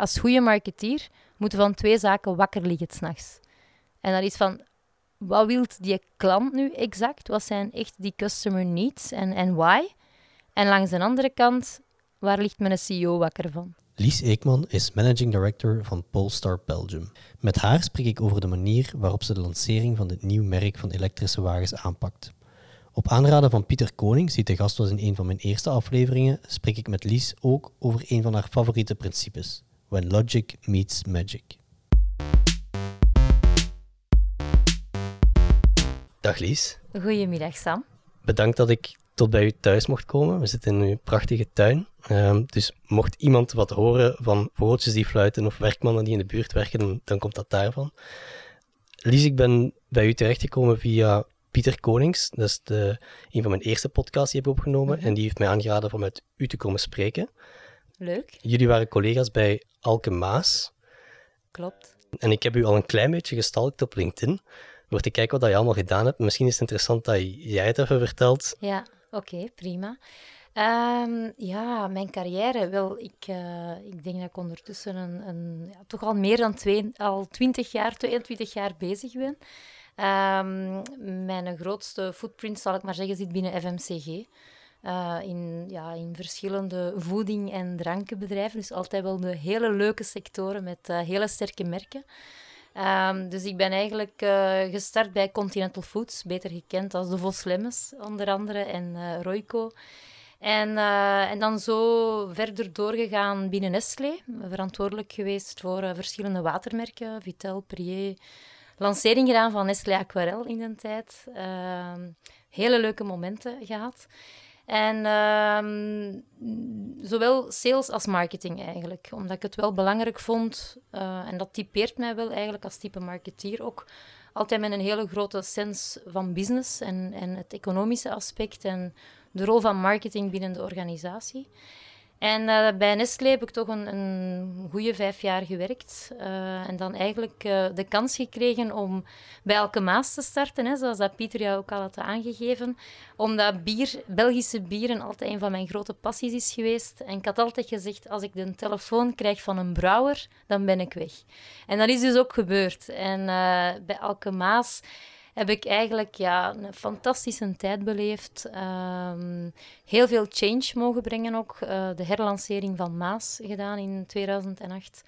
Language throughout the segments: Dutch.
als goede marketeer moeten van twee zaken wakker liggen s'nachts. En dat is van, wat wil die klant nu exact? Wat zijn echt die customer needs en, en why? En langs de andere kant, waar ligt mijn CEO wakker van? Lies Eekman is managing director van Polestar Belgium. Met haar spreek ik over de manier waarop ze de lancering van dit nieuw merk van elektrische wagens aanpakt. Op aanraden van Pieter Koning, die te gast was in een van mijn eerste afleveringen, spreek ik met Lies ook over een van haar favoriete principes: When Logic Meets Magic. Dag Lies. Goedemiddag Sam. Bedankt dat ik tot bij u thuis mocht komen. We zitten in uw prachtige tuin. Ehm, dus mocht iemand wat horen van vogeltjes die fluiten of werkmannen die in de buurt werken, dan, dan komt dat daarvan. Lies, ik ben bij u terechtgekomen via Pieter Konings. Dat is de, een van mijn eerste podcasts die ik heb opgenomen. Mhm. En die heeft mij aangeraden om met u te komen spreken. Leuk. Jullie waren collega's bij Alke Maas. Klopt. En ik heb u al een klein beetje gestalkt op LinkedIn. Door te kijken wat je allemaal gedaan hebt. Misschien is het interessant dat jij het even vertelt. Ja, oké, prima. Ehm, ja, mijn carrière. Wel, ik, uh, ik denk dat ik ondertussen een, een ja, toch al meer dan twee, al 20 jaar, 22 jaar bezig ben. Um, mijn grootste footprint, zal ik maar zeggen, zit binnen FMCG. Uh, in, ja, in verschillende voeding- en drankenbedrijven. Dus altijd wel de hele leuke sectoren met uh, hele sterke merken. Um, dus ik ben eigenlijk uh, gestart bij Continental Foods, beter gekend als de Vos Lemmes, onder andere, en Royco. En, en dan zo verder doorgegaan binnen Nestlé, verantwoordelijk geweest voor verschillende watermerken, Vitel, Prier, lancering gedaan van Nestlé Aquarel in de tijd. Uh, hele leuke momenten gehad. En uh, zowel sales als marketing eigenlijk. Omdat ik het wel belangrijk vond, uh, en dat typeert mij wel eigenlijk als type marketeer ook, altijd met een hele grote sens van business en, en het economische aspect en de rol van marketing binnen de organisatie. En uh, bij Nestlé heb ik toch een, een goede vijf jaar gewerkt. Uh, en dan eigenlijk uh, de kans gekregen om bij Elke Maas te starten, hè, zoals dat Pieter jou ook al had aangegeven. Omdat bier, Belgische bieren altijd een van mijn grote passies is geweest. En ik had altijd gezegd, als ik de telefoon krijg van een brouwer, dan ben ik weg. En dat is dus ook gebeurd. En bij Elke Maas heb ik eigenlijk ja, een fantastische tijd beleefd. Um, heel veel change mogen brengen ook. Uh, de herlancering van Maas gedaan in 2008.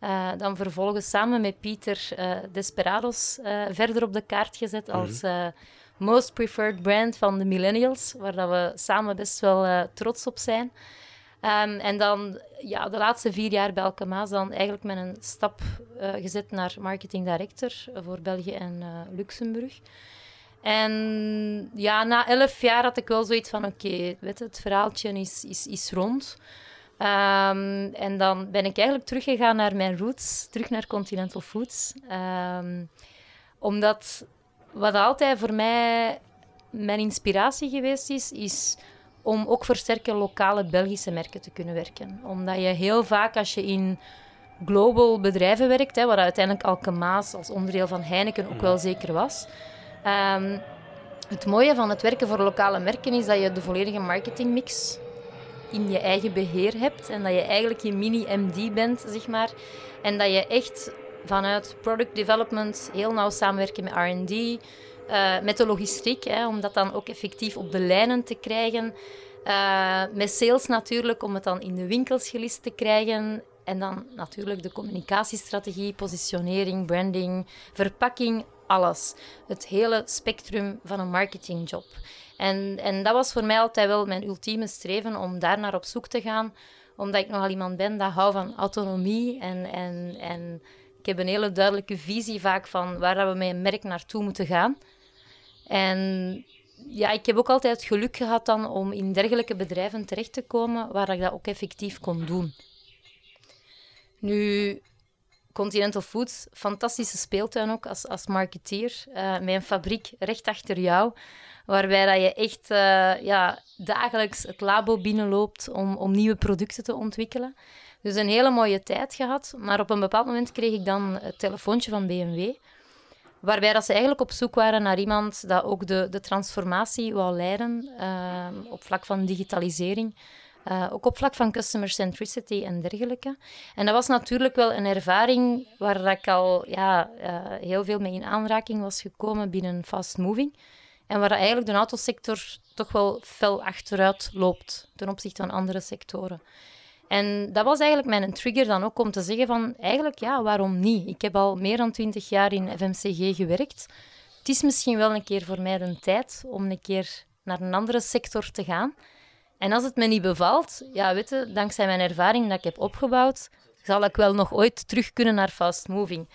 Uh, eh, dan vervolgens samen met Pieter uh, Desperados verder op de kaart gezet mhm. als most preferred brand van de millennials, waar dat we samen best wel trots op zijn. Um, en dan ja, de laatste vier jaar bij Alkemaas dan eigenlijk met een stap uh, gezet naar marketing director voor België en uh, Luxemburg. En ja, na elf jaar had ik wel zoiets van, oké, okay, het verhaaltje is, is, is rond. Um, en dan ben ik eigenlijk teruggegaan naar mijn roots, terug naar Continental Foods. Um, omdat wat altijd voor mij mijn inspiratie geweest is, is om ook voor sterke lokale Belgische merken te kunnen werken. Omdat je heel vaak als je in global bedrijven werkt, hè, waar uiteindelijk Alkemaas als onderdeel van Heineken ook wel zeker was. Um, het mooie van het werken voor lokale merken is dat je de volledige marketingmix in je eigen beheer hebt en dat je eigenlijk je mini-MD bent, zeg maar. En dat je echt vanuit product development heel nauw samenwerken met R&D, uh, met de logistiek, hè, om dat dan ook effectief op de lijnen te krijgen. Uh, met sales natuurlijk, om het dan in de winkels gelist te krijgen. En dan natuurlijk de communicatiestrategie, positionering, branding, verpakking, alles. Het hele spectrum van een marketingjob. En, en dat was voor mij altijd wel mijn ultieme streven om daar naar op zoek te gaan. Omdat ik nogal iemand ben dat houdt van autonomie en, en, en ik heb een hele duidelijke visie vaak van waar we met een merk naartoe moeten gaan. En ja, ik heb ook altijd geluk gehad dan om in dergelijke bedrijven terecht te komen waar ik dat ook effectief kon doen. Nu, Continental Foods, fantastische speeltuin ook als, als marketeer. Uh, een fabriek recht achter jou, waarbij dat je echt uh, ja, dagelijks het labo binnenloopt om, om nieuwe producten te ontwikkelen. Dus een hele mooie tijd gehad. Maar op een bepaald moment kreeg ik dan het telefoontje van BMW Waarbij dat ze eigenlijk op zoek waren naar iemand dat ook de, de transformatie wou leiden uh, op vlak van digitalisering Uh, ook op vlak van customer centricity en dergelijke. En dat was natuurlijk wel een ervaring waar ik al ja, uh, heel veel mee in aanraking was gekomen binnen fast moving. En waar eigenlijk de autosector toch wel fel achteruit loopt ten opzichte van andere sectoren. En dat was eigenlijk mijn trigger dan ook om te zeggen van, eigenlijk ja, waarom niet? Ik heb al meer dan twintig jaar in FMCG gewerkt. Het is misschien wel een keer voor mij de tijd om een keer naar een andere sector te gaan. En als het me niet bevalt, ja, weet je, dankzij mijn ervaring dat ik heb opgebouwd, zal ik wel nog ooit terug kunnen naar fast moving.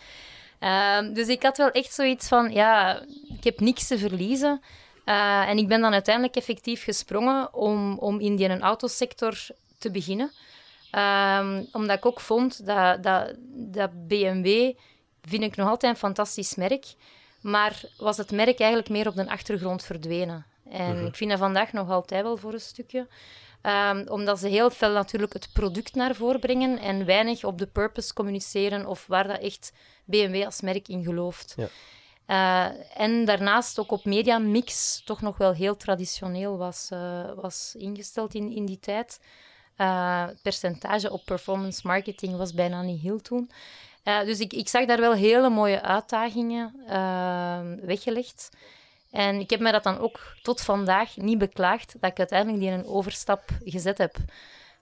Ehm, dus ik had wel echt zoiets van, ja, ik heb niks te verliezen. Uh, en ik ben dan uiteindelijk effectief gesprongen om, om in die autosector te beginnen. Ehm, omdat ik ook vond dat, dat, dat BMW, vind ik nog altijd een fantastisch merk, maar was het merk eigenlijk meer op de achtergrond verdwenen. En mhm. ik vind dat vandaag nog altijd wel voor een stukje. Um, omdat ze heel veel natuurlijk het product naar voren brengen en weinig op de purpose communiceren of waar dat echt BMW als merk in gelooft. Ja. Uh, en daarnaast ook op mediamix toch nog wel heel traditioneel was, uh, was ingesteld in, in die tijd. Uh, het percentage op performance marketing was bijna niet heel toen. dus ik, ik zag daar wel hele mooie uitdagingen weggelegd. En ik heb me dat dan ook tot vandaag niet beklaagd dat ik uiteindelijk die een overstap gezet heb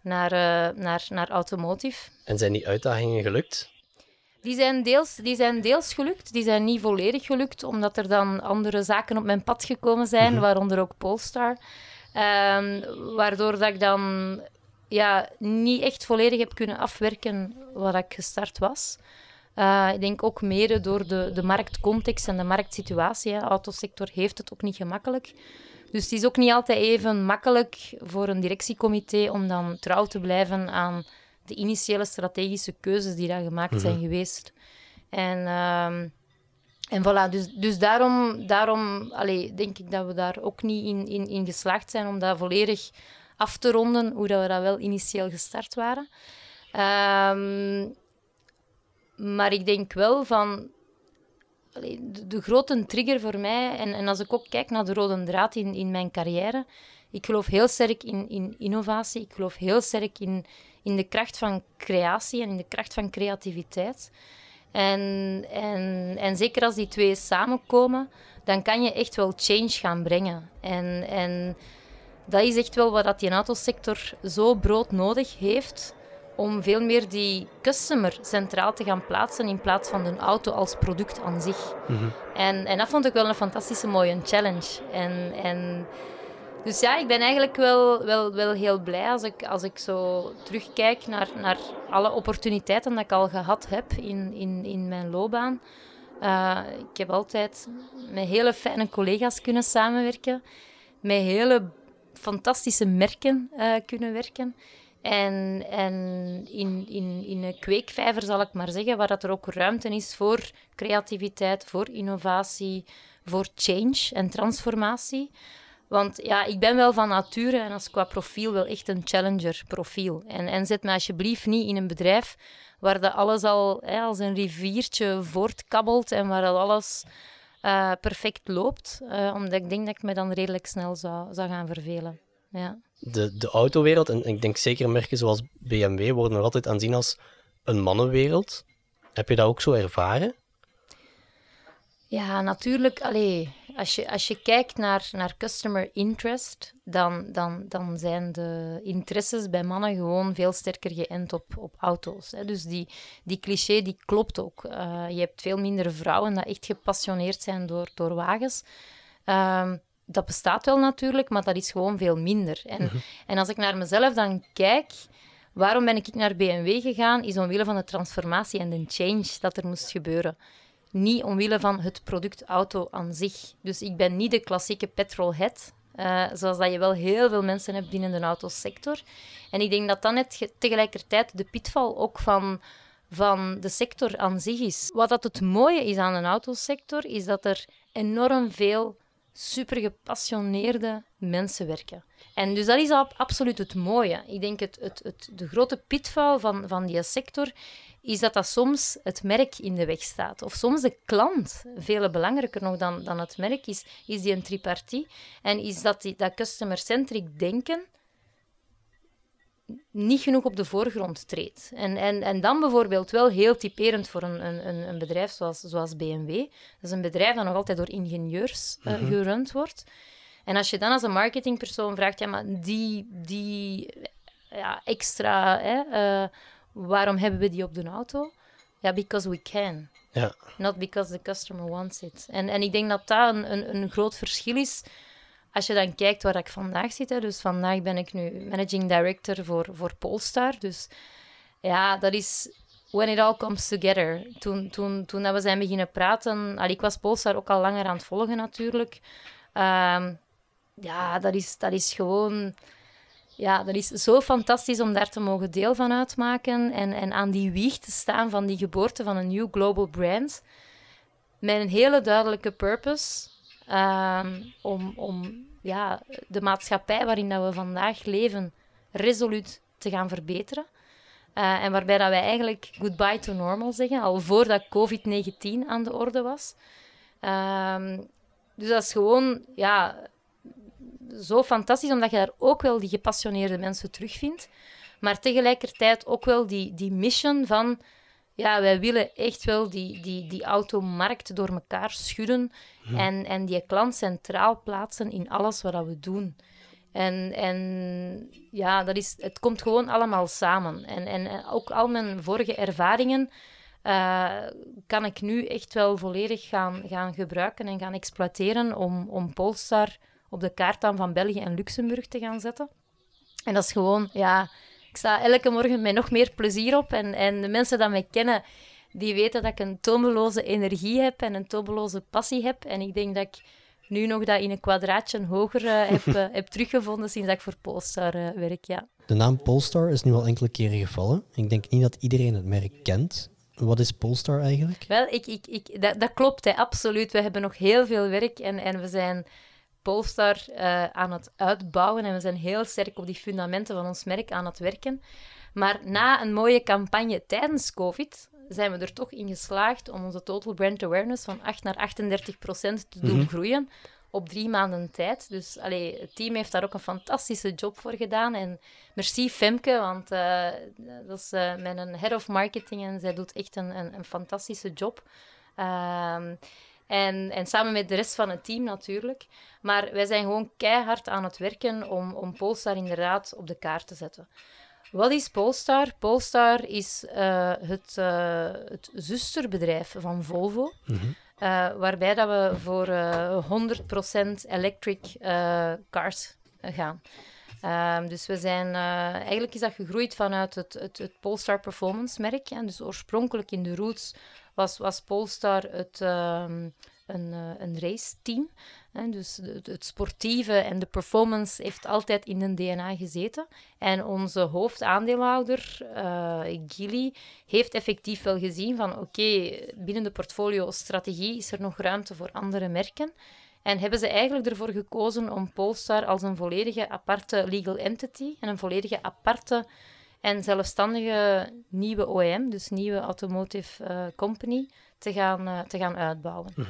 naar, uh, naar, naar automotive. En zijn die uitdagingen gelukt? Die zijn, deels, die zijn deels gelukt, die zijn niet volledig gelukt, omdat er dan andere zaken op mijn pad gekomen zijn, mhm. waaronder ook Polestar. Um, waardoor dat ik dan ja, niet echt volledig heb kunnen afwerken wat ik gestart was. Uh, ik denk ook mede door de, de marktcontext en de marktsituatie. De autosector heeft het ook niet gemakkelijk. Dus het is ook niet altijd even makkelijk voor een directiecomité om dan trouw te blijven aan de initiële strategische keuzes die daar gemaakt zijn mhm. geweest. En, uh, en voilà, dus, dus daarom, daarom allee, denk ik dat we daar ook niet in, in, in geslaagd zijn om dat volledig af te ronden, hoe dat we dat wel initieel gestart waren. Uh, maar ik denk wel van... de, de, grote trigger voor mij, en, en als ik ook kijk naar de rode draad in, in mijn carrière, ik geloof heel sterk in, in innovatie, ik geloof heel sterk in, in de kracht van creatie en in de kracht van creativiteit. En, en, en zeker als die twee samenkomen, dan kan je echt wel change gaan brengen. En, en dat is echt wel wat die autosector zo broodnodig heeft om veel meer die customer centraal te gaan plaatsen in plaats van de auto als product aan zich. Mhm. en, en dat vond ik wel een fantastische mooie challenge. En, en, dus ja, ik ben eigenlijk wel, wel, wel heel blij als ik, als ik zo terugkijk naar, naar alle opportuniteiten dat ik al gehad heb in, in, in mijn loopbaan. Uh, ik heb altijd met hele fijne collega's kunnen samenwerken, met hele fantastische merken uh, kunnen werken. En, en in, in, in een kweekvijver, zal ik maar zeggen, waar dat er ook ruimte is voor creativiteit, voor innovatie, voor change en transformatie. Want ja, ik ben wel van nature en als qua profiel wel echt een challenger profiel. En, en zet me alsjeblieft niet in een bedrijf waar dat alles al hè, als een riviertje voortkabbelt en waar dat alles uh, perfect loopt. Uh, omdat ik denk dat ik me dan redelijk snel zou, zou gaan vervelen. Ja de, de autowereld, en ik denk zeker merken zoals BMW, worden nog altijd aanzien als een mannenwereld. Heb je dat ook zo ervaren? Ja, natuurlijk. Allee, als, je, als je kijkt naar, naar customer interest, dan, dan, dan zijn de interesses bij mannen gewoon veel sterker geënt op, op auto's. Hè. Dus die, die cliché die klopt ook. Uh, je hebt veel minder vrouwen die echt gepassioneerd zijn door, door wagens. Uh, dat bestaat wel natuurlijk, maar dat is gewoon veel minder. En, mhm. en als ik naar mezelf dan kijk, waarom ben ik naar BMW gegaan, is omwille van de transformatie en de change dat er moest gebeuren. Niet omwille van het product auto aan zich. Dus ik ben niet de klassieke petrolhead, uh, zoals dat je wel heel veel mensen hebt binnen de autosector. En ik denk dat dat net tegelijkertijd de pitval ook van, van de sector aan zich is. Wat dat het mooie is aan een autosector, is dat er enorm veel super gepassioneerde mensen werken. En dus dat is absoluut het mooie. Ik denk het, het, het, de grote pitval van, van die sector is dat dat soms het merk in de weg staat. Of soms de klant, veel belangrijker nog dan, dan het merk, is, is die een tripartie. En is dat die, dat customer-centric denken niet genoeg op de voorgrond treedt. En, en, en dan bijvoorbeeld wel heel typerend voor een, een, een bedrijf zoals, zoals BMW. Dat is een bedrijf dat nog altijd door ingenieurs uh, gerund wordt. En als je dan als een marketingpersoon vraagt, ja, maar die, die ja, extra, hè, uh, waarom hebben we die op de auto? Ja, because we can. Ja. Not because the customer wants it. En, en ik denk dat dat een, een, een groot verschil is als je dan kijkt waar ik vandaag zit, hè, dus vandaag ben ik nu managing director voor, voor Polestar. Dus ja, dat is when it all comes together. Toen, toen, toen dat we zijn beginnen praten, al, ik was Polestar ook al langer aan het volgen natuurlijk. Um, ja, dat is, dat is gewoon... Ja, dat is zo fantastisch om daar te mogen deel van uitmaken en, en aan die wieg te staan van die geboorte van een nieuw global brand. Met een hele duidelijke purpose. Um, om om ja, de maatschappij waarin dat we vandaag leven resoluut te gaan verbeteren. Uh, en waarbij dat wij eigenlijk goodbye to normal zeggen, al voordat COVID-19 aan de orde was. Um, dus dat is gewoon ja, zo fantastisch, omdat je daar ook wel die gepassioneerde mensen terugvindt. Maar tegelijkertijd ook wel die, die mission van... Ja, wij willen echt wel die, die, die automarkt door elkaar schudden en, en die klant centraal plaatsen in alles wat we doen. En, en ja, dat is, het komt gewoon allemaal samen. En, en ook al mijn vorige ervaringen uh, kan ik nu echt wel volledig gaan, gaan gebruiken en gaan exploiteren om, om Polestar op de kaart aan van België en Luxemburg te gaan zetten. En dat is gewoon, ja, ik sta elke morgen met nog meer plezier op. En, en de mensen die mij kennen, die weten dat ik een tomeloze energie heb en een tomeloze passie heb. En ik denk dat ik nu nog dat in een kwadraatje hoger uh, heb, uh, heb teruggevonden sinds dat ik voor Polestar uh, werk, ja. De naam Polestar is nu al enkele keren gevallen. Ik denk niet dat iedereen het merk kent. Wat is Polestar eigenlijk? Wel, ik, ik, ik, dat, dat klopt, hè, absoluut. We hebben nog heel veel werk en, en we zijn Polestar uh, aan het uitbouwen en we zijn heel sterk op die fundamenten van ons merk aan het werken. Maar na een mooie campagne tijdens COVID zijn we er toch in geslaagd om onze total brand awareness van 8 naar 38 procent te doen mhm. groeien op drie maanden tijd. Dus allee, het team heeft daar ook een fantastische job voor gedaan. En merci Femke, want uh, dat is uh, mijn head of marketing en zij doet echt een, een, een fantastische job. Uh, en, en samen met de rest van het team natuurlijk. Maar wij zijn gewoon keihard aan het werken om, om Polestar inderdaad op de kaart te zetten. Wat is Polestar? Polestar is uh, het, uh, het zusterbedrijf van Volvo. Mm -hmm. uh, waarbij dat we voor 100% electric cars gaan. Um, dus we zijn, eigenlijk is dat gegroeid vanuit het, het, het Polestar Performance merk. Ja. Dus oorspronkelijk in de roots was, was Polestar het, um, een, uh, een raceteam. Dus het, sportieve en de performance heeft altijd in een DNA gezeten. En onze hoofdaandeelhouder, uh, Gilly, heeft effectief wel gezien van oké, binnen de portfolio-strategie is er nog ruimte voor andere merken. En hebben ze eigenlijk ervoor gekozen om Polestar als een volledige aparte legal entity en een volledige aparte en zelfstandige nieuwe OEM, dus nieuwe automotive uh, company, te gaan, uh, te gaan uitbouwen. -hmm.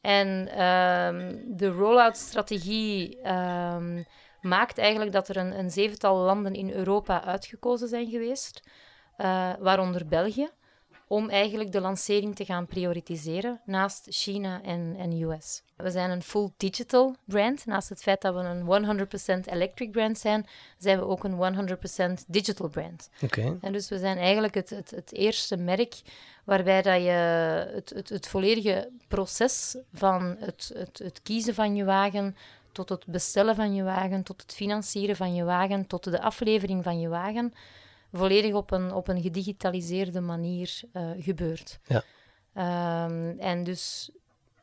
En um, de rollout-strategie um, maakt eigenlijk dat er een, een, zevental landen in Europa uitgekozen zijn geweest, uh, waaronder België om eigenlijk de lancering te gaan prioritiseren naast China en, en US. We zijn een full digital brand. Naast het feit dat we een 100% electric brand zijn, zijn we ook een 100% digital brand. Okay. En dus we zijn eigenlijk het, het, het eerste merk waarbij dat je het, het, het volledige proces van het, het, het kiezen van je wagen tot het bestellen van je wagen, tot het financieren van je wagen, tot de aflevering van je wagen, volledig op een, op een gedigitaliseerde manier uh, gebeurt. Ja. Um, en dus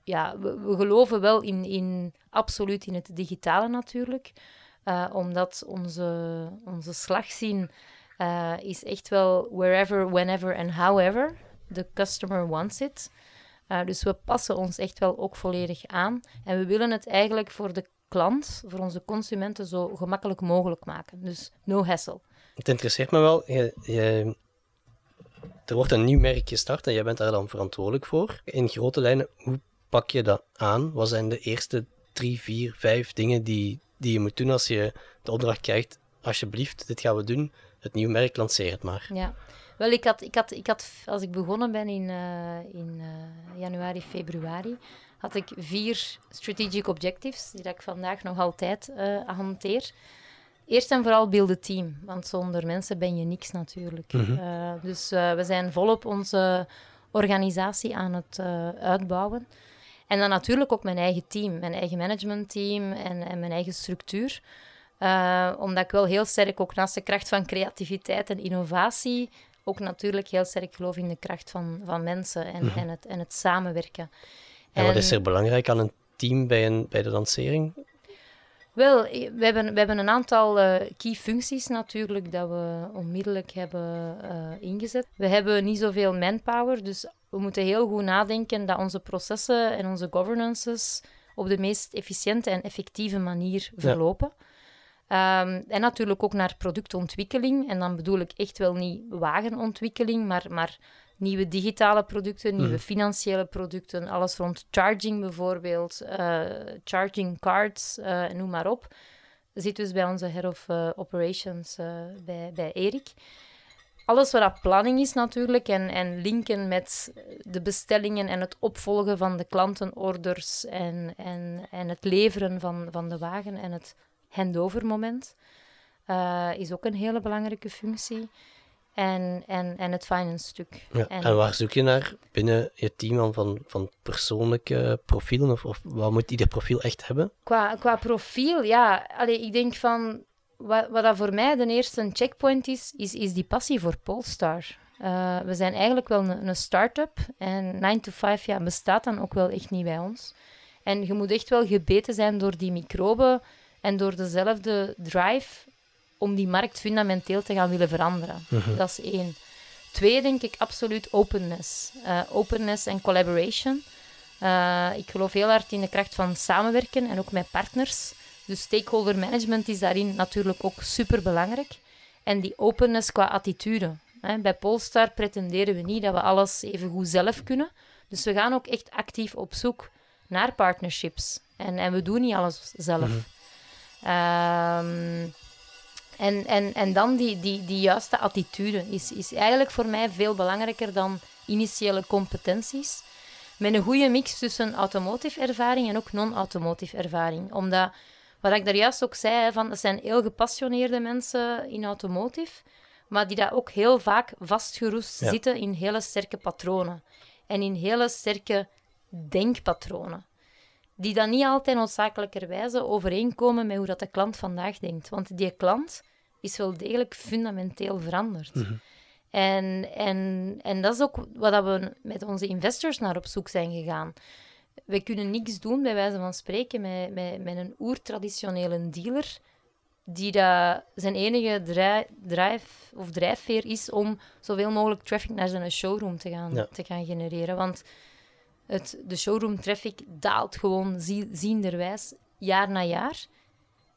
ja, we, we, geloven wel in, in, absoluut in het digitale natuurlijk, uh, omdat onze, onze slagzin uh, is echt wel wherever, whenever and however the customer wants it. Uh, dus we passen ons echt wel ook volledig aan. En we willen het eigenlijk voor de klant, voor onze consumenten, zo gemakkelijk mogelijk maken. Dus no hassle het interesseert me wel. Je, je, er wordt een nieuw merk gestart en jij bent daar dan verantwoordelijk voor. In grote lijnen, hoe pak je dat aan? Wat zijn de eerste drie, vier, vijf dingen die, die je moet doen als je de opdracht krijgt? Alsjeblieft, dit gaan we doen. het nieuwe merk, lanceer het maar. Ja. Wel, ik had, ik had, ik had, als ik begonnen ben in, uh, in uh, januari, februari, had ik vier strategic objectives, die ik vandaag nog altijd uh, hanteer. Eerst en vooral beeld het team, want zonder mensen ben je niks natuurlijk. Mm -hmm. dus we zijn volop onze organisatie aan het uitbouwen. En dan natuurlijk ook mijn eigen team, mijn eigen managementteam en, en mijn eigen structuur. Omdat ik wel heel sterk ook naast de kracht van creativiteit en innovatie ook natuurlijk heel sterk geloof in de kracht van, van mensen en, mm -hmm. en, het, en het samenwerken. En, en wat is er belangrijk aan een team bij, een, bij de lancering? Wel, we hebben, we hebben een aantal uh, key functies natuurlijk dat we onmiddellijk hebben uh, ingezet. We hebben niet zoveel manpower, dus we moeten heel goed nadenken dat onze processen en onze governances op de meest efficiënte en effectieve manier verlopen. Ja. Um, en natuurlijk ook naar productontwikkeling. En dan bedoel ik echt wel niet wagenontwikkeling, maar, maar nieuwe digitale producten, nieuwe mm. financiële producten, alles rond charging bijvoorbeeld, uh, charging cards, uh, noem maar op. Zit dus bij onze head of uh, operations bij, bij Erik. Alles wat dat planning is natuurlijk en, en linken met de bestellingen en het opvolgen van de klantenorders en, en, en het leveren van, van de wagen en het handover-moment is ook een hele belangrijke functie en, en, en het finance stuk. Ja, en, en, waar zoek je naar binnen je team van, van persoonlijke profielen? Of, of wat moet ieder profiel echt hebben? Qua, qua profiel, ja. Allee, ik denk van... Wat, wat dat voor mij de eerste checkpoint is, is, is die passie voor Polestar. Uh, we zijn eigenlijk wel een, een start-up. En 9 to 5 ja, bestaat dan ook wel echt niet bij ons. En je moet echt wel gebeten zijn door die microben en door dezelfde drive om die markt fundamenteel te gaan willen veranderen. Mhm. Dat is één. Twee, denk ik, absoluut openness. Uh, openness en collaboration. Uh, ik geloof heel hard in de kracht van samenwerken en ook met partners. Dus stakeholder management is daarin natuurlijk ook super belangrijk. En die openness qua attitude. Hè. Bij Polestar pretenderen we niet dat we alles even goed zelf kunnen. Dus we gaan ook echt actief op zoek naar partnerships. En, en we doen niet alles zelf. Mm -hmm. En, en, en dan die, die, die juiste attitude is, is eigenlijk voor mij veel belangrijker dan initiële competenties. Met een goede mix tussen automotive ervaring en ook non-automotive ervaring. Omdat, wat ik daar juist ook zei, van, dat zijn heel gepassioneerde mensen in automotive, maar die daar ook heel vaak vastgeroest zitten in hele sterke patronen. En in hele sterke denkpatronen. Die dan niet altijd noodzakelijkerwijze overeenkomen met hoe dat de klant vandaag denkt. Want die klant is wel degelijk fundamenteel veranderd. Mhm. En, en, en dat is ook wat we met onze investors naar op zoek zijn gegaan. We kunnen niks doen, bij wijze van spreken, met, met, met een oertraditionele dealer die dat zijn enige drijf, of drijfveer is om zoveel mogelijk traffic naar zijn showroom te gaan, te gaan genereren. Want het, de showroom traffic daalt gewoon zie, zienderwijs jaar na jaar.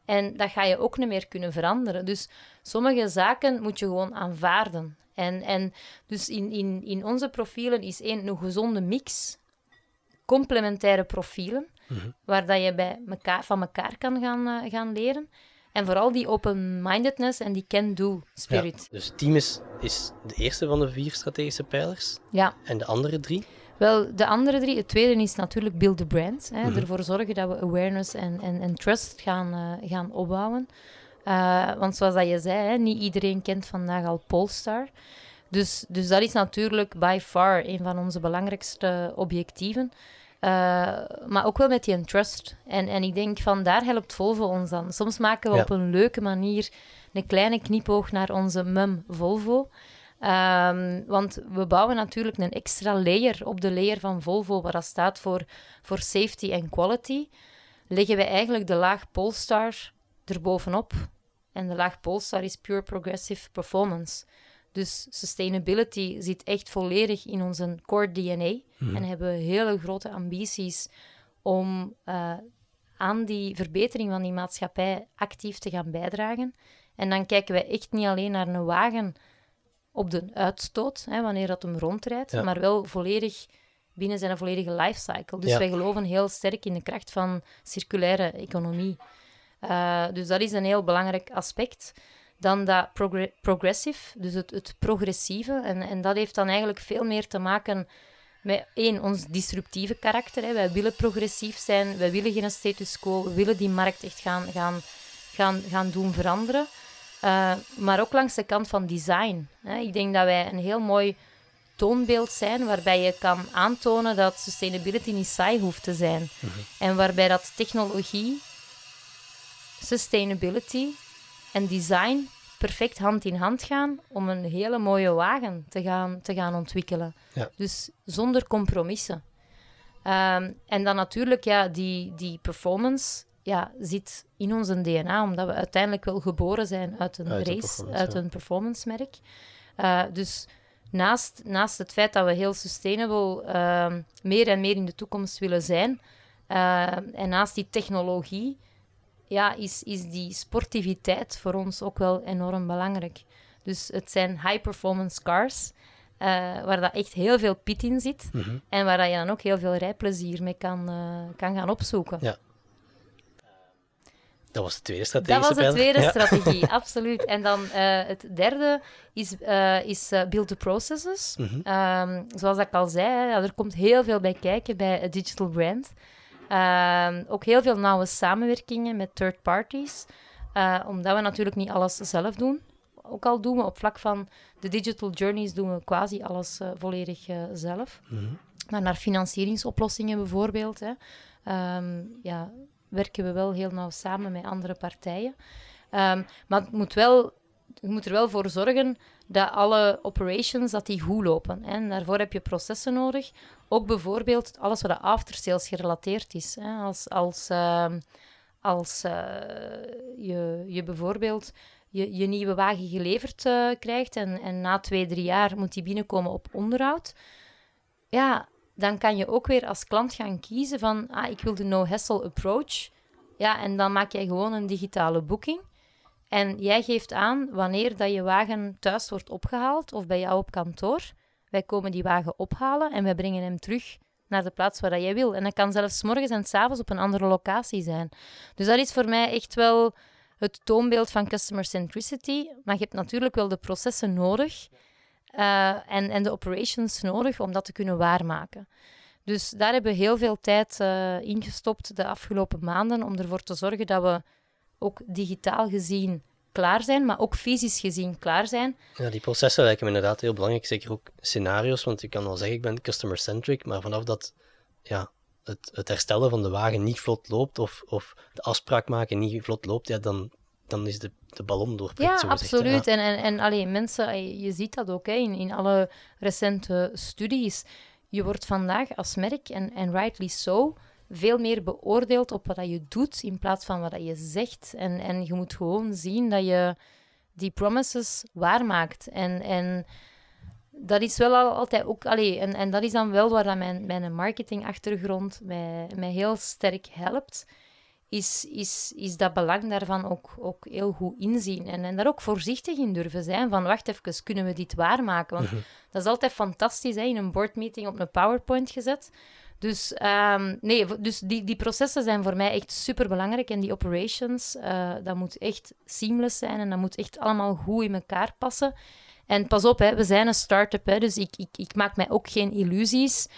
En dat ga je ook niet meer kunnen veranderen. Dus sommige zaken moet je gewoon aanvaarden. En, en dus in, in, in onze profielen is één een gezonde mix, complementaire profielen, mhm. waar dat je bij mekaar, van elkaar kan gaan, uh, gaan leren. En vooral die open-mindedness en die can-do spirit. Ja, dus team is, is de eerste van de vier strategische pijlers. Ja. En de andere drie? Wel, de andere drie, het tweede is natuurlijk build the brand. Hè, mhm. Ervoor zorgen dat we awareness en, en, en trust gaan, uh, gaan opbouwen. Uh, want zoals dat je zei, hè, niet iedereen kent vandaag al Polestar. Dus, dus dat is natuurlijk by far een van onze belangrijkste objectieven. Uh, maar ook wel met die trust. En, en ik denk van daar helpt Volvo ons dan. Soms maken we ja. op een leuke manier een kleine knipoog naar onze mum Volvo. Um, want we bouwen natuurlijk een extra layer op de layer van Volvo, waar dat staat voor, voor safety en quality. Leggen we eigenlijk de laag Polestar erbovenop. En de laag Polestar is pure progressive performance. Dus sustainability zit echt volledig in onze core DNA. Mm. En hebben we hele grote ambities om uh, aan die verbetering van die maatschappij actief te gaan bijdragen. En dan kijken we echt niet alleen naar een wagen op de uitstoot, hè, wanneer dat hem rondrijdt, maar wel volledig binnen zijn volledige lifecycle. Dus wij geloven heel sterk in de kracht van circulaire economie. Uh, dus dat is een heel belangrijk aspect. dan dat progre progressive, dus het, het progressieve. En, en dat heeft dan eigenlijk veel meer te maken met één, ons disruptieve karakter. Hè. Wij willen progressief zijn, wij willen geen status quo, we willen die markt echt gaan, gaan, gaan, gaan doen veranderen. Uh, maar ook langs de kant van design. Hè. Ik denk dat wij een heel mooi toonbeeld zijn waarbij je kan aantonen dat sustainability niet saai hoeft te zijn. Mhm. En waarbij dat technologie, sustainability en design perfect hand in hand gaan om een hele mooie wagen te gaan, te gaan ontwikkelen. Ja. Dus zonder compromissen. Um, en dan natuurlijk, ja, die, die performance ja, zit in ons DNA, omdat we uiteindelijk wel geboren zijn uit een race, uit een performance merk. Uh, dus naast, naast het feit dat we heel sustainable uh, meer en meer in de toekomst willen zijn, uh, en naast die technologie, ja, is, is die sportiviteit voor ons ook wel enorm belangrijk. Dus het zijn high-performance cars, uh, waar dat echt heel veel pit in zit. Mhm. En waar dat je dan ook heel veel rijplezier mee kan, uh, kan gaan opzoeken. Ja. Dat was de tweede strategie. Dat was de tweede strategie, absoluut. En dan uh, het derde is, is build the processes. Mm -hmm. zoals ik al zei, ja, er komt heel veel bij kijken bij een digital brand. Ehm, ook heel veel nauwe samenwerkingen met third parties, omdat we natuurlijk niet alles zelf doen. Ook al doen we op vlak van de digital journeys doen we quasi alles volledig zelf. Mm -hmm. Maar naar financieringsoplossingen bijvoorbeeld, hè, um, ja, werken we wel heel nauw samen met andere partijen. Um, maar het moet wel, je moet er wel voor zorgen dat alle operations dat die goed lopen. Hè. En daarvoor heb je processen nodig. Ook bijvoorbeeld alles wat aftersales gerelateerd is. Hè. Als, als, uh, als uh, je, je bijvoorbeeld je, je nieuwe wagen geleverd uh, krijgt en, en na twee, drie jaar moet die binnenkomen op onderhoud. Ja, dan kan je ook weer als klant gaan kiezen van ah, ik wil de no-hassle approach. Ja, en dan maak jij gewoon een digitale boeking. En jij geeft aan wanneer dat je wagen thuis wordt opgehaald of bij jou op kantoor. Wij komen die wagen ophalen en wij brengen hem terug naar de plaats waar dat jij wil. En dat kan zelfs morgens en s avonds op een andere locatie zijn. Dus dat is voor mij echt wel het toonbeeld van customer centricity. Maar je hebt natuurlijk wel de processen nodig uh, en, en de operations nodig om dat te kunnen waarmaken. Dus daar hebben we heel veel tijd uh, ingestopt de afgelopen maanden om ervoor te zorgen dat we ook digitaal gezien klaar zijn, maar ook fysisch gezien klaar zijn. Ja, die processen lijken me inderdaad heel belangrijk. Zeker ook scenario's, want je kan wel zeggen, ik ben customer-centric, maar vanaf dat ja, het, het herstellen van de wagen niet vlot loopt, of, of de afspraak maken niet vlot loopt, ja, dan, dan is de, de ballon doorprikt. Ja, absoluut. En, en, en alleen mensen, je ziet dat ook hè, in, in alle recente studies. Je wordt vandaag als merk, en, en rightly so, veel meer beoordeeld op wat je doet in plaats van wat je zegt. En, en je moet gewoon zien dat je die promises waarmaakt. En, en dat is wel altijd ook... Allee, en, en dat is dan wel waar dat mijn, mijn marketingachtergrond mij, mij heel sterk helpt. Is, is, is dat belang daarvan ook, ook heel goed inzien. En, en daar ook voorzichtig in durven zijn. Van, wacht even, kunnen we dit waarmaken? Want mhm. dat is altijd fantastisch, hè, in een boardmeeting op een PowerPoint gezet. Dus, um, nee, dus die, die processen zijn voor mij echt super belangrijk. En die operations, uh, dat moet echt seamless zijn en dat moet echt allemaal goed in elkaar passen. En pas op, hè, we zijn een start-up, hè, dus ik, ik, ik maak mij ook geen illusies.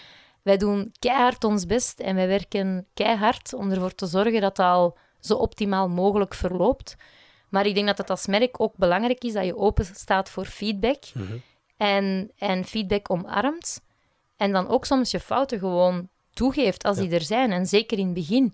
Wij doen keihard ons best en wij werken keihard om ervoor te zorgen dat het al zo optimaal mogelijk verloopt. Maar ik denk dat het als merk ook belangrijk is dat je open staat voor feedback. Mhm. en, en feedback omarmt. En dan ook soms je fouten gewoon toegeeft als die er zijn. En zeker in het begin.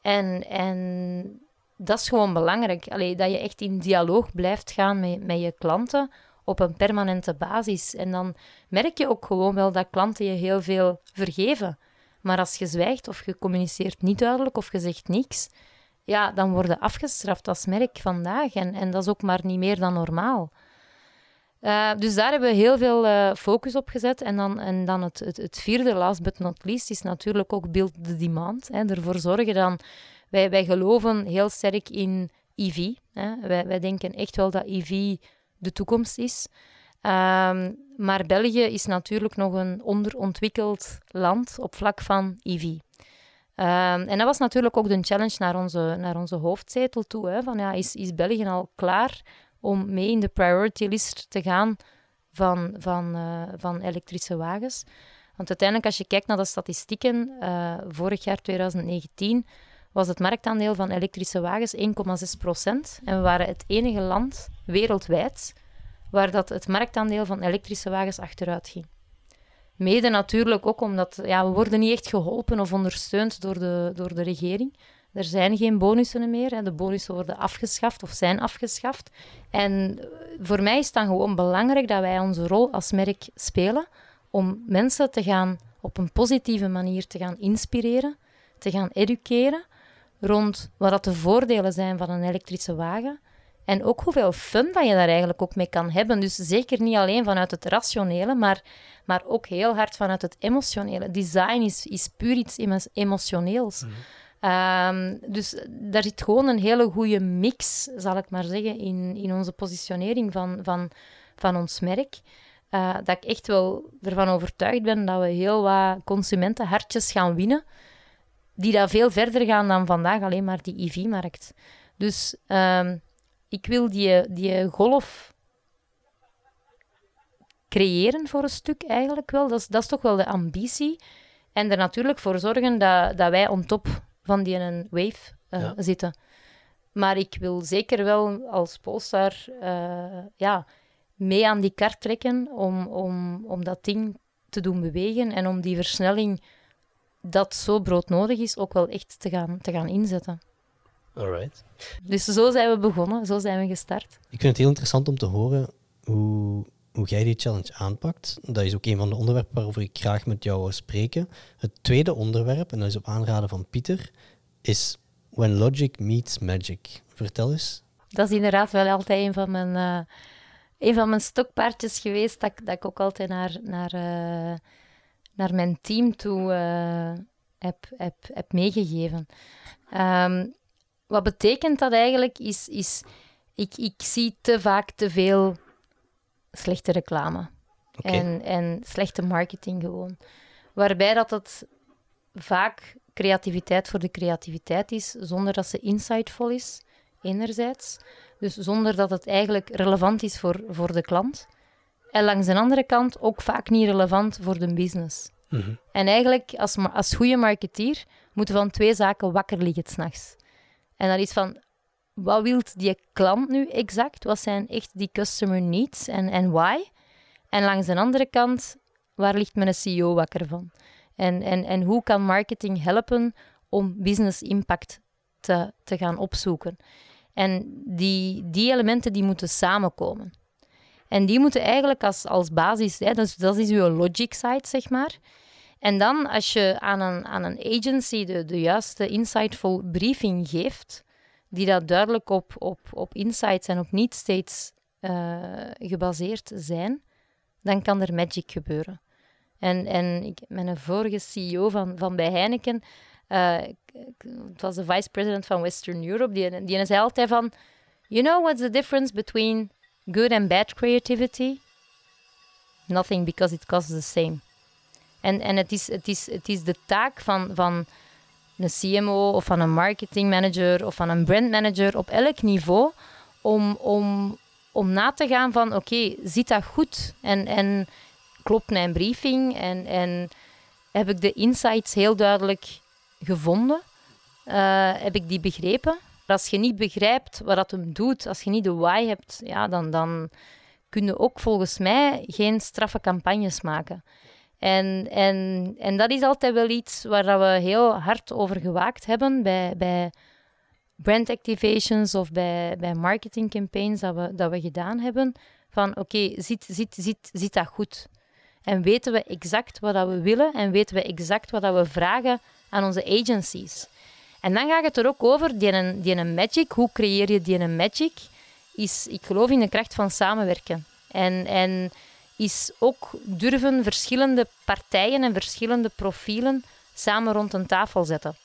En, en dat is gewoon belangrijk. Allee, dat je echt in dialoog blijft gaan met, met je klanten op een permanente basis. En dan merk je ook gewoon wel dat klanten je heel veel vergeven. Maar als je zwijgt of je communiceert niet duidelijk of je zegt niks, ja, dan worden afgestraft als merk vandaag. En, en dat is ook maar niet meer dan normaal. Uh, dus daar hebben we heel veel uh, focus op gezet. En dan, en dan het, het, het, vierde, last but not least, is natuurlijk ook build the demand. Hè. Ervoor zorgen dan... Wij, wij geloven heel sterk in EV. Hè. Wij, wij denken echt wel dat EV de toekomst is. Um, maar België is natuurlijk nog een onderontwikkeld land op vlak van EV. Ehm, en dat was natuurlijk ook de challenge naar onze, naar onze hoofdzetel toe. Hè, van, ja, is, is België al klaar om mee in de priority list te gaan van, van, uh, van elektrische wagens. Want uiteindelijk, als je kijkt naar de statistieken, uh, vorig jaar 2019 was het marktaandeel van elektrische wagens 1,6 procent. En we waren het enige land wereldwijd waar dat het marktaandeel van elektrische wagens achteruit ging. Mede natuurlijk ook omdat ja, we worden niet echt geholpen of ondersteund door de, door de regering. Er zijn geen bonussen meer. De bonussen worden afgeschaft of zijn afgeschaft. En voor mij is het dan gewoon belangrijk dat wij onze rol als merk spelen om mensen te gaan op een positieve manier te gaan inspireren, te gaan educeren rond wat dat de voordelen zijn van een elektrische wagen. En ook hoeveel fun dat je daar eigenlijk ook mee kan hebben. Dus zeker niet alleen vanuit het rationele, maar, maar ook heel hard vanuit het emotionele. Design is, is puur iets emotioneels. Mhm. Ehm, dus daar zit gewoon een hele goede mix, zal ik maar zeggen, in, in onze positionering van, van, van ons merk. Uh, dat ik echt wel ervan overtuigd ben dat we heel wat consumentenhartjes gaan winnen, die daar veel verder gaan dan vandaag alleen maar die EV-markt. Dus ehm, ik wil die, die golf creëren voor een stuk eigenlijk wel. Dat is, dat is toch wel de ambitie. En er natuurlijk voor zorgen dat, dat wij on top van die een wave uh, zitten. Maar ik wil zeker wel als Polestar uh, ja, mee aan die kar trekken om, om, om dat ding te doen bewegen en om die versnelling dat zo broodnodig is ook wel echt te gaan, te gaan inzetten. Alright. Dus zo zijn we begonnen, zo zijn we gestart. Ik vind het heel interessant om te horen hoe, hoe jij die challenge aanpakt. Dat is ook een van de onderwerpen waarover ik graag met jou wil spreken. Het tweede onderwerp, en dat is op aanraden van Pieter, is When Logic Meets Magic. Vertel eens. Dat is inderdaad wel altijd een van mijn, uh, een van mijn stokpaardjes geweest, dat, dat ik ook altijd naar, naar, uh, naar mijn team toe uh, heb, heb, heb meegegeven. Um, wat betekent dat eigenlijk? Is, is ik, ik zie te vaak te veel slechte reclame. En, en slechte marketing gewoon. Waarbij dat het vaak creativiteit voor de creativiteit is, zonder dat ze insightful is, enerzijds. Dus zonder dat het eigenlijk relevant is voor, voor de klant. En langs de andere kant ook vaak niet relevant voor de business. Mhm. En eigenlijk, als, als goede marketeer, moeten we van twee zaken wakker liggen s'nachts. En dat is van, wat wil die klant nu exact? Wat zijn echt die customer needs en, en why? En langs de andere kant, waar ligt mijn CEO wakker van? En, en, en hoe kan marketing helpen om business impact te, te gaan opzoeken? En die, die elementen die moeten samenkomen. En die moeten eigenlijk als, als basis, hè, dus dat is uw logic side, zeg maar. En dan, als je aan een, aan een agency de, de juiste insightful briefing geeft, die dat duidelijk op, op, op insights en op niet steeds uh, gebaseerd zijn, dan kan er magic gebeuren. En, en ik, mijn vorige CEO van, van bij Heineken, uh, het was de vice-president van Western Europe, die, die zei altijd van, you know what's the difference between good and bad creativity? Nothing, because it costs the same. En, en het, is, het, is, het is de taak van, van een CMO of van een marketing manager of van een brand manager op elk niveau om, om, om na te gaan van oké, okay, zit dat goed? En, en klopt mijn briefing? En, en heb ik de insights heel duidelijk gevonden? Uh, heb ik die begrepen? Als je niet begrijpt wat dat hem doet, als je niet de why hebt, ja, dan, dan kun je ook volgens mij geen straffe campagnes maken. En, en, en dat is altijd wel iets waar we heel hard over gewaakt hebben bij, bij brand activations of bij, bij marketing campaigns dat we, dat we gedaan hebben. Van oké, okay, zit, zit, zit, zit dat goed? En weten we exact wat dat we willen en weten we exact wat dat we vragen aan onze agencies. En dan gaat het er ook over, die een, die een magic, hoe creëer je die een magic? Is, ik geloof in de kracht van samenwerken. En, en is ook durven verschillende partijen en verschillende profielen samen rond een tafel zetten.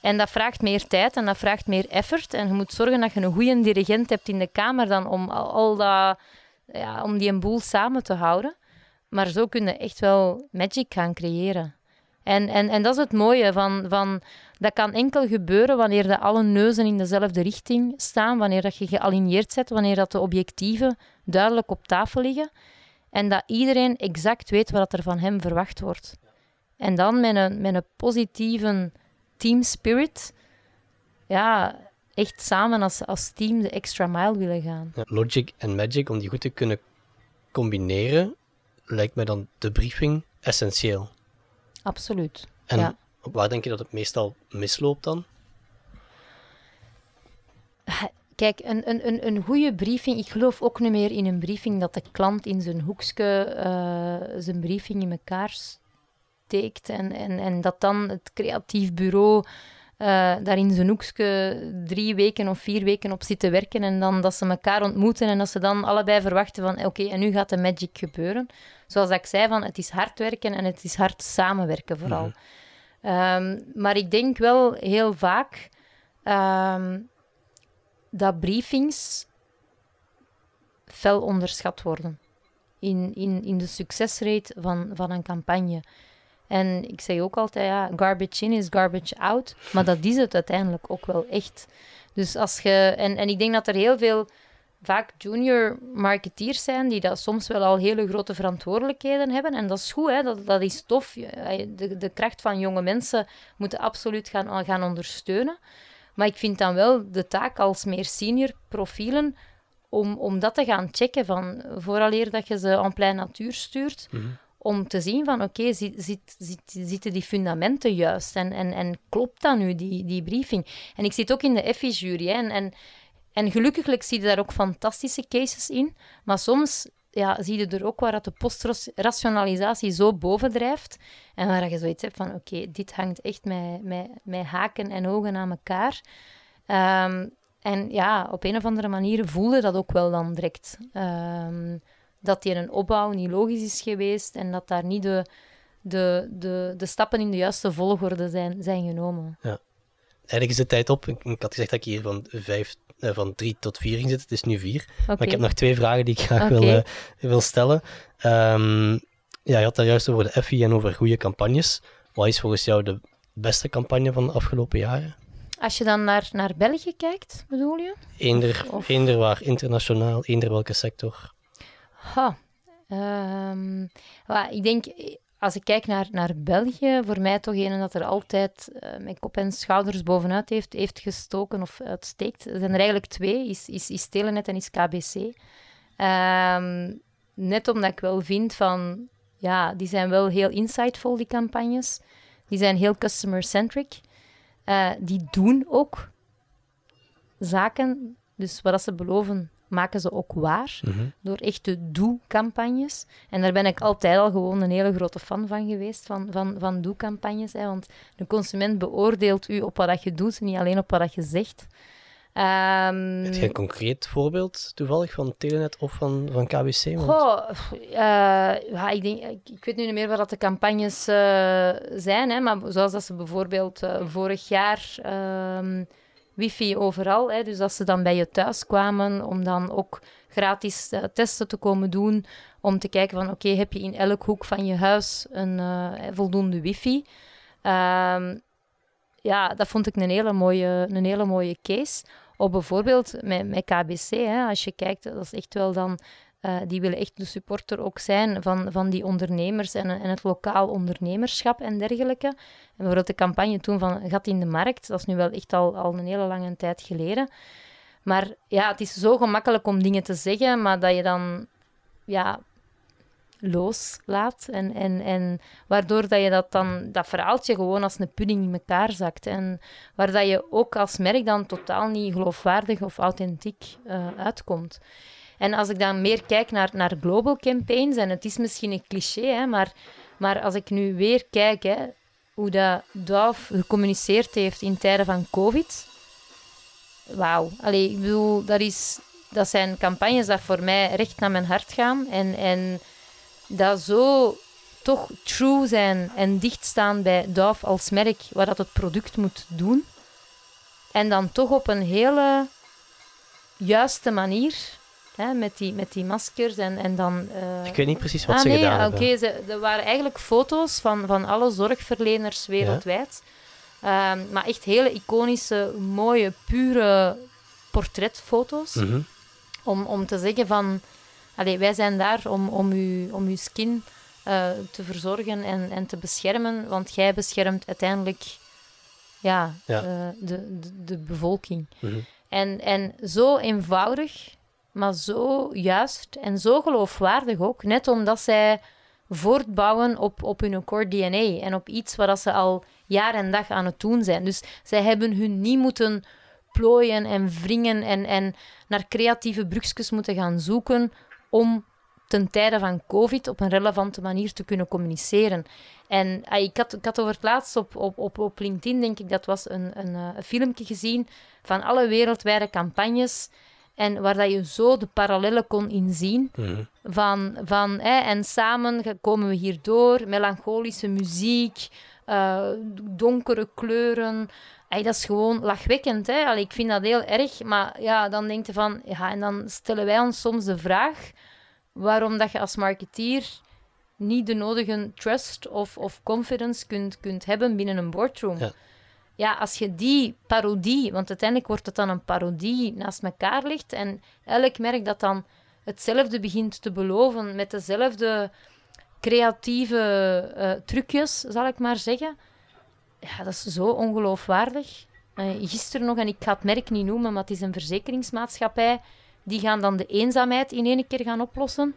En dat vraagt meer tijd en dat vraagt meer effort. En je moet zorgen dat je een goede dirigent hebt in de kamer dan om al dat, ja, om die een boel samen te houden. Maar zo kun je echt wel magic gaan creëren. En, en, en dat is het mooie van, van dat kan enkel gebeuren wanneer de alle neuzen in dezelfde richting staan, wanneer dat je gealigneerd zet, wanneer dat de objectieven duidelijk op tafel liggen en dat iedereen exact weet wat er van hem verwacht wordt. En dan met een, met een positieve team spirit, ja, echt samen als, als team de extra mile willen gaan. Logic en magic, om die goed te kunnen combineren, lijkt mij dan de briefing essentieel. Absoluut. En ja. waar denk je dat het meestal misloopt dan? Kijk, een, een, een, een goede briefing, ik geloof ook niet meer in een briefing dat de klant in zijn hoekje uh, zijn briefing in elkaar steekt en, en, en dat dan het creatief bureau uh, daar in zijn hoekje drie weken of vier weken op zit te werken en dan dat ze elkaar ontmoeten en dat ze dan allebei verwachten van oké, en nu gaat de magic gebeuren. Zoals ik zei, van het is hard werken en het is hard samenwerken vooral. Um, maar ik denk wel heel vaak um, dat briefings fel onderschat worden in, in, in de succesrate van, van een campagne. En ik zeg ook altijd, ja, garbage in is garbage out. Maar dat is het uiteindelijk ook wel echt. Dus als je... En, en ik denk dat er heel veel, vaak junior marketeers zijn, die dat soms wel al hele grote verantwoordelijkheden hebben. En dat is goed, hè. Dat, dat is tof. De, de kracht van jonge mensen moeten absoluut gaan, gaan ondersteunen. Maar ik vind dan wel de taak als meer senior profielen om, om dat te gaan checken van vooraleer dat je ze aan plein natuur stuurt, -hmm. Om te zien van oké, zitten die fundamenten juist en, en, en klopt dat nu, die, die briefing? En ik zit ook in de EFI-jury en, en, en gelukkig zie je daar ook fantastische cases in, maar soms ja, zie je er ook waar dat de postrationalisatie zo bovendrijft en waar je zoiets hebt van, oké, dit hangt echt met, met, met haken en ogen aan elkaar. Um, en ja, op een of andere manier voelde dat ook wel dan direct. Um, dat die een opbouw niet logisch is geweest en dat daar niet de, de, de, de stappen in de juiste volgorde zijn, zijn genomen. Ja. Eigenlijk is de tijd op. Ik, ik had gezegd dat ik hier van vijf van drie tot vier ging zitten. Het is nu vier. Okay. Maar ik heb nog twee vragen die ik graag okay. wil, uh, wil stellen. Um, ja, je had daar juist over de FI en over goede campagnes. Wat is volgens jou de beste campagne van de afgelopen jaren? Als je dan naar, naar België kijkt, bedoel je? Eender, of... eender waar, internationaal, eender welke sector. Ha. Well, ik denk, als ik kijk naar, naar België, voor mij toch een dat er altijd uh, met kop en schouders bovenuit heeft, heeft gestoken of uitsteekt. Er zijn er eigenlijk twee, is, is, is Telenet en is KBC. Um, net omdat ik wel vind van, ja, die zijn wel heel insightful, die campagnes. Die zijn heel customer-centric. Uh, die doen ook zaken, dus wat ze beloven, maken ze ook waar. Mm -hmm. Door echte doe-campagnes. En daar ben ik altijd al gewoon een hele grote fan van geweest, van, van, van doe-campagnes. Want de consument beoordeelt u op wat je doet, niet alleen op wat je zegt. Um, Heb je een concreet voorbeeld toevallig van Telenet of van, van KBC? Want... Goh, uh, ja, ik, denk, ik, ik, weet nu niet meer wat de campagnes uh, zijn, hè, maar zoals dat ze bijvoorbeeld uh, vorig jaar um, wifi overal, hè, dus dat ze dan bij je thuis kwamen om dan ook gratis testen te komen doen, om te kijken van oké, heb je in elk hoek van je huis een voldoende wifi? Um, ja, dat vond ik een hele mooie, een hele mooie case. Of bijvoorbeeld met, met KBC, hè, als je kijkt, dat is echt wel dan... Uh, die willen echt de supporter ook zijn van, van die ondernemers en, en het lokaal ondernemerschap en dergelijke. En bijvoorbeeld de campagne toen van Gat in de Markt, dat is nu wel echt al, al een hele lange tijd geleden. Maar ja, het is zo gemakkelijk om dingen te zeggen, maar dat je dan ja, loslaat. En, en, en waardoor dat je dat dan, dat verhaaltje gewoon als een pudding in elkaar zakt. En waar dat je ook als merk dan totaal niet geloofwaardig of authentiek uh, uitkomt. En als ik dan meer kijk naar, naar global campaigns, en het is misschien een cliché, hè, maar, maar als ik nu weer kijk hè, hoe dat Dove gecommuniceerd heeft in tijden van COVID. Wauw. Allee, ik bedoel, dat, is, dat zijn campagnes dat voor mij recht naar mijn hart gaan. En, en dat zo toch true zijn en dichtstaan bij Dove als merk, wat dat het product moet doen. En dan toch op een hele juiste manier hè, met, die, met die maskers en, en dan... eh, Ik weet niet precies wat ah, ze nee, gedaan oké. hebben. ze Er waren eigenlijk foto's van, van alle zorgverleners wereldwijd. Ehm, maar echt hele iconische, mooie, pure portretfoto's. Mhm. Om, om te zeggen van... Allee, wij zijn daar om, om, uw, om uw skin eh, te verzorgen en, en te beschermen. Want jij beschermt uiteindelijk ja, Ja. eh, de, de, de bevolking. Mhm. En, en zo eenvoudig, maar zo juist en zo geloofwaardig ook. Net omdat zij voortbouwen op, op hun core DNA en op iets waar ze al jaar en dag aan het doen zijn. Dus zij hebben hun niet moeten plooien en wringen en, en naar creatieve brugjes moeten gaan zoeken om ten tijde van COVID op een relevante manier te kunnen communiceren. En ah, ik, had, ik had over het laatst op, op, op, LinkedIn, denk ik, dat was een, een, eh, een filmpje gezien van alle wereldwijde campagnes en waar dat je zo de parallellen kon inzien Mhm. van, van hè, en samen komen we hierdoor, melancholische muziek, eh, donkere kleuren. Dat is gewoon lachwekkend. Hè? Allee, ik vind dat heel erg, maar ja, dan denk je van, ja, en dan stellen wij ons soms de vraag waarom dat je als marketeer niet de nodige trust of, of confidence kunt, kunt hebben binnen een boardroom. Ja. Ja, als je die parodie, want uiteindelijk wordt het dan een parodie, naast elkaar legt en elk merk dat dan hetzelfde begint te beloven met dezelfde creatieve eh, trucjes, zal ik maar zeggen. Ja, dat is zo ongeloofwaardig. Eh, gisteren nog, en ik ga het merk niet noemen, maar het is een verzekeringsmaatschappij, die gaan dan de eenzaamheid in één keer gaan oplossen.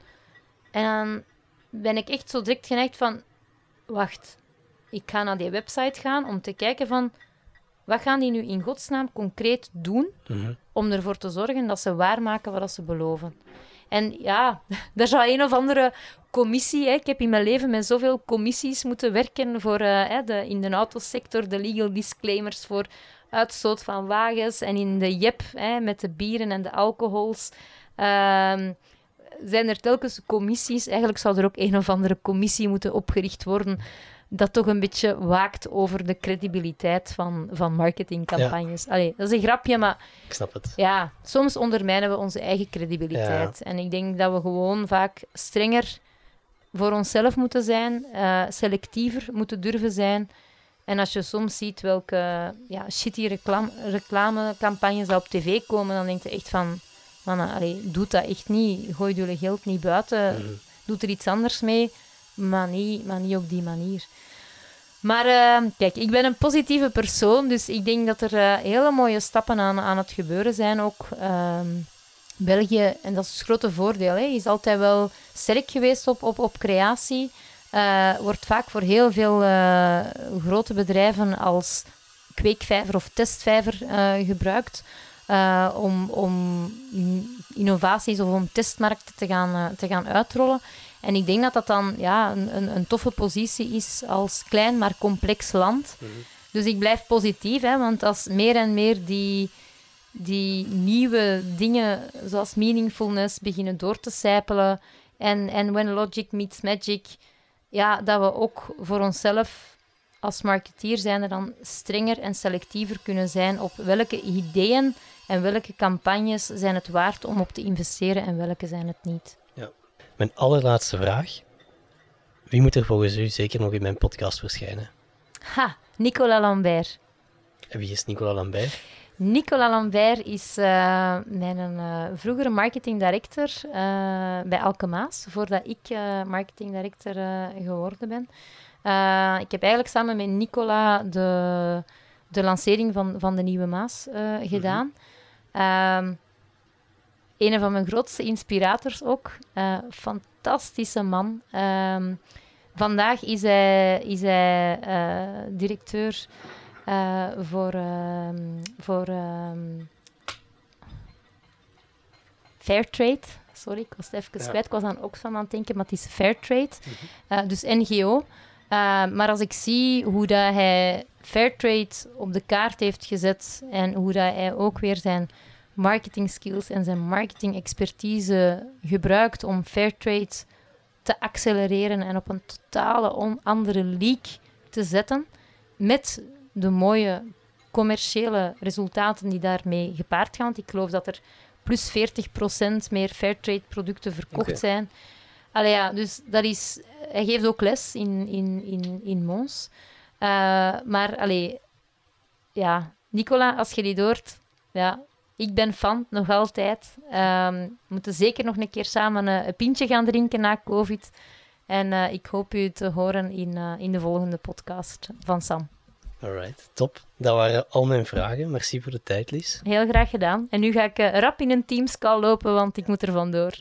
En dan ben ik echt zo direct geneigd van, wacht, ik ga naar die website gaan om te kijken van, wat gaan die nu in godsnaam concreet doen Mhm. om ervoor te zorgen dat ze waarmaken wat ze beloven. En ja, er zou een of andere commissie... Hè, ik heb in mijn leven met zoveel commissies moeten werken voor, eh, hè, de, in de autosector, de legal disclaimers voor uitstoot van wagens en in de JEP hè, met de bieren en de alcohols. Ehm, zijn er telkens commissies. Eigenlijk zou er ook een of andere commissie moeten opgericht worden dat toch een beetje waakt over de credibiliteit van, van marketingcampagnes. Allee, dat is een grapje, maar Ik snap het. ja, soms ondermijnen we onze eigen credibiliteit. En ik denk dat we gewoon vaak strenger voor onszelf moeten zijn, eh, selectiever moeten durven zijn. En als je soms ziet welke ja, shitty reclam reclamecampagnes op tv komen, dan denk je echt van, man, allee, doe dat echt niet. Gooi jullie geld niet buiten. Mhm. Doe er iets anders mee, maar niet, maar niet op die manier. Maar eh, kijk, ik ben een positieve persoon, dus ik denk dat er eh, hele mooie stappen aan, aan het gebeuren zijn ook. Ehm, België, en dat is het grote voordeel, hè, is altijd wel sterk geweest op, op, op creatie. Eh, wordt vaak voor heel veel eh, grote bedrijven als kweekvijver of testvijver gebruikt. om, om in- innovaties of om testmarkten te gaan, te gaan uitrollen. En ik denk dat dat dan ja, een, een, een toffe positie is als klein maar complex land. Dus ik blijf positief, hè, want als meer en meer die, die nieuwe dingen zoals meaningfulness beginnen door te sijpelen en, en when logic meets magic, ja, dat we ook voor onszelf als marketeer zijn er dan strenger en selectiever kunnen zijn op welke ideeën en welke campagnes zijn het waard om op te investeren en welke zijn het niet. Mijn allerlaatste vraag. Wie moet er volgens u zeker nog in mijn podcast verschijnen? Ha, Nicolas Lambert. En wie is Nicolas Lambert? Nicolas Lambert is eh, mijn eh, vroegere marketing director eh, bij Alkemaas, voordat ik marketing director geworden ben. Ik heb eigenlijk samen met Nicolas de, de lancering van, van de Nieuwe Maas eh, gedaan. Ehm, een van mijn grootste inspirators ook. Eh, fantastische man. Ehm, vandaag is hij, is hij eh, directeur eh, voor, ehm, voor ehm, Fairtrade. Sorry, ik was het even Ja. kwijt. Ik was aan Oxfam aan het denken, maar het is Fairtrade. Eh, dus NGO. Maar als ik zie hoe dat hij Fairtrade op de kaart heeft gezet en hoe dat hij ook weer zijn marketing skills en zijn marketing expertise gebruikt om Fairtrade te accelereren en op een totale andere league te zetten, met de mooie commerciële resultaten die daarmee gepaard gaan. Want ik geloof dat er plus 40% meer fairtrade producten verkocht zijn. Allee, ja, dus dat is, hij geeft ook les in, in, in, in Mons. Eh, maar allee, ja, Nicola, als je die hoort, ja, ik ben fan, nog altijd. Ehm, we moeten zeker nog een keer samen eh, een pintje gaan drinken na COVID. En eh, ik hoop u te horen in, eh, in de volgende podcast van Sam. Alright, top. Dat waren al mijn vragen. Merci voor de tijd, Lies. Heel graag gedaan. En nu ga ik rap in een Teams call lopen, want ik moet er vandoor.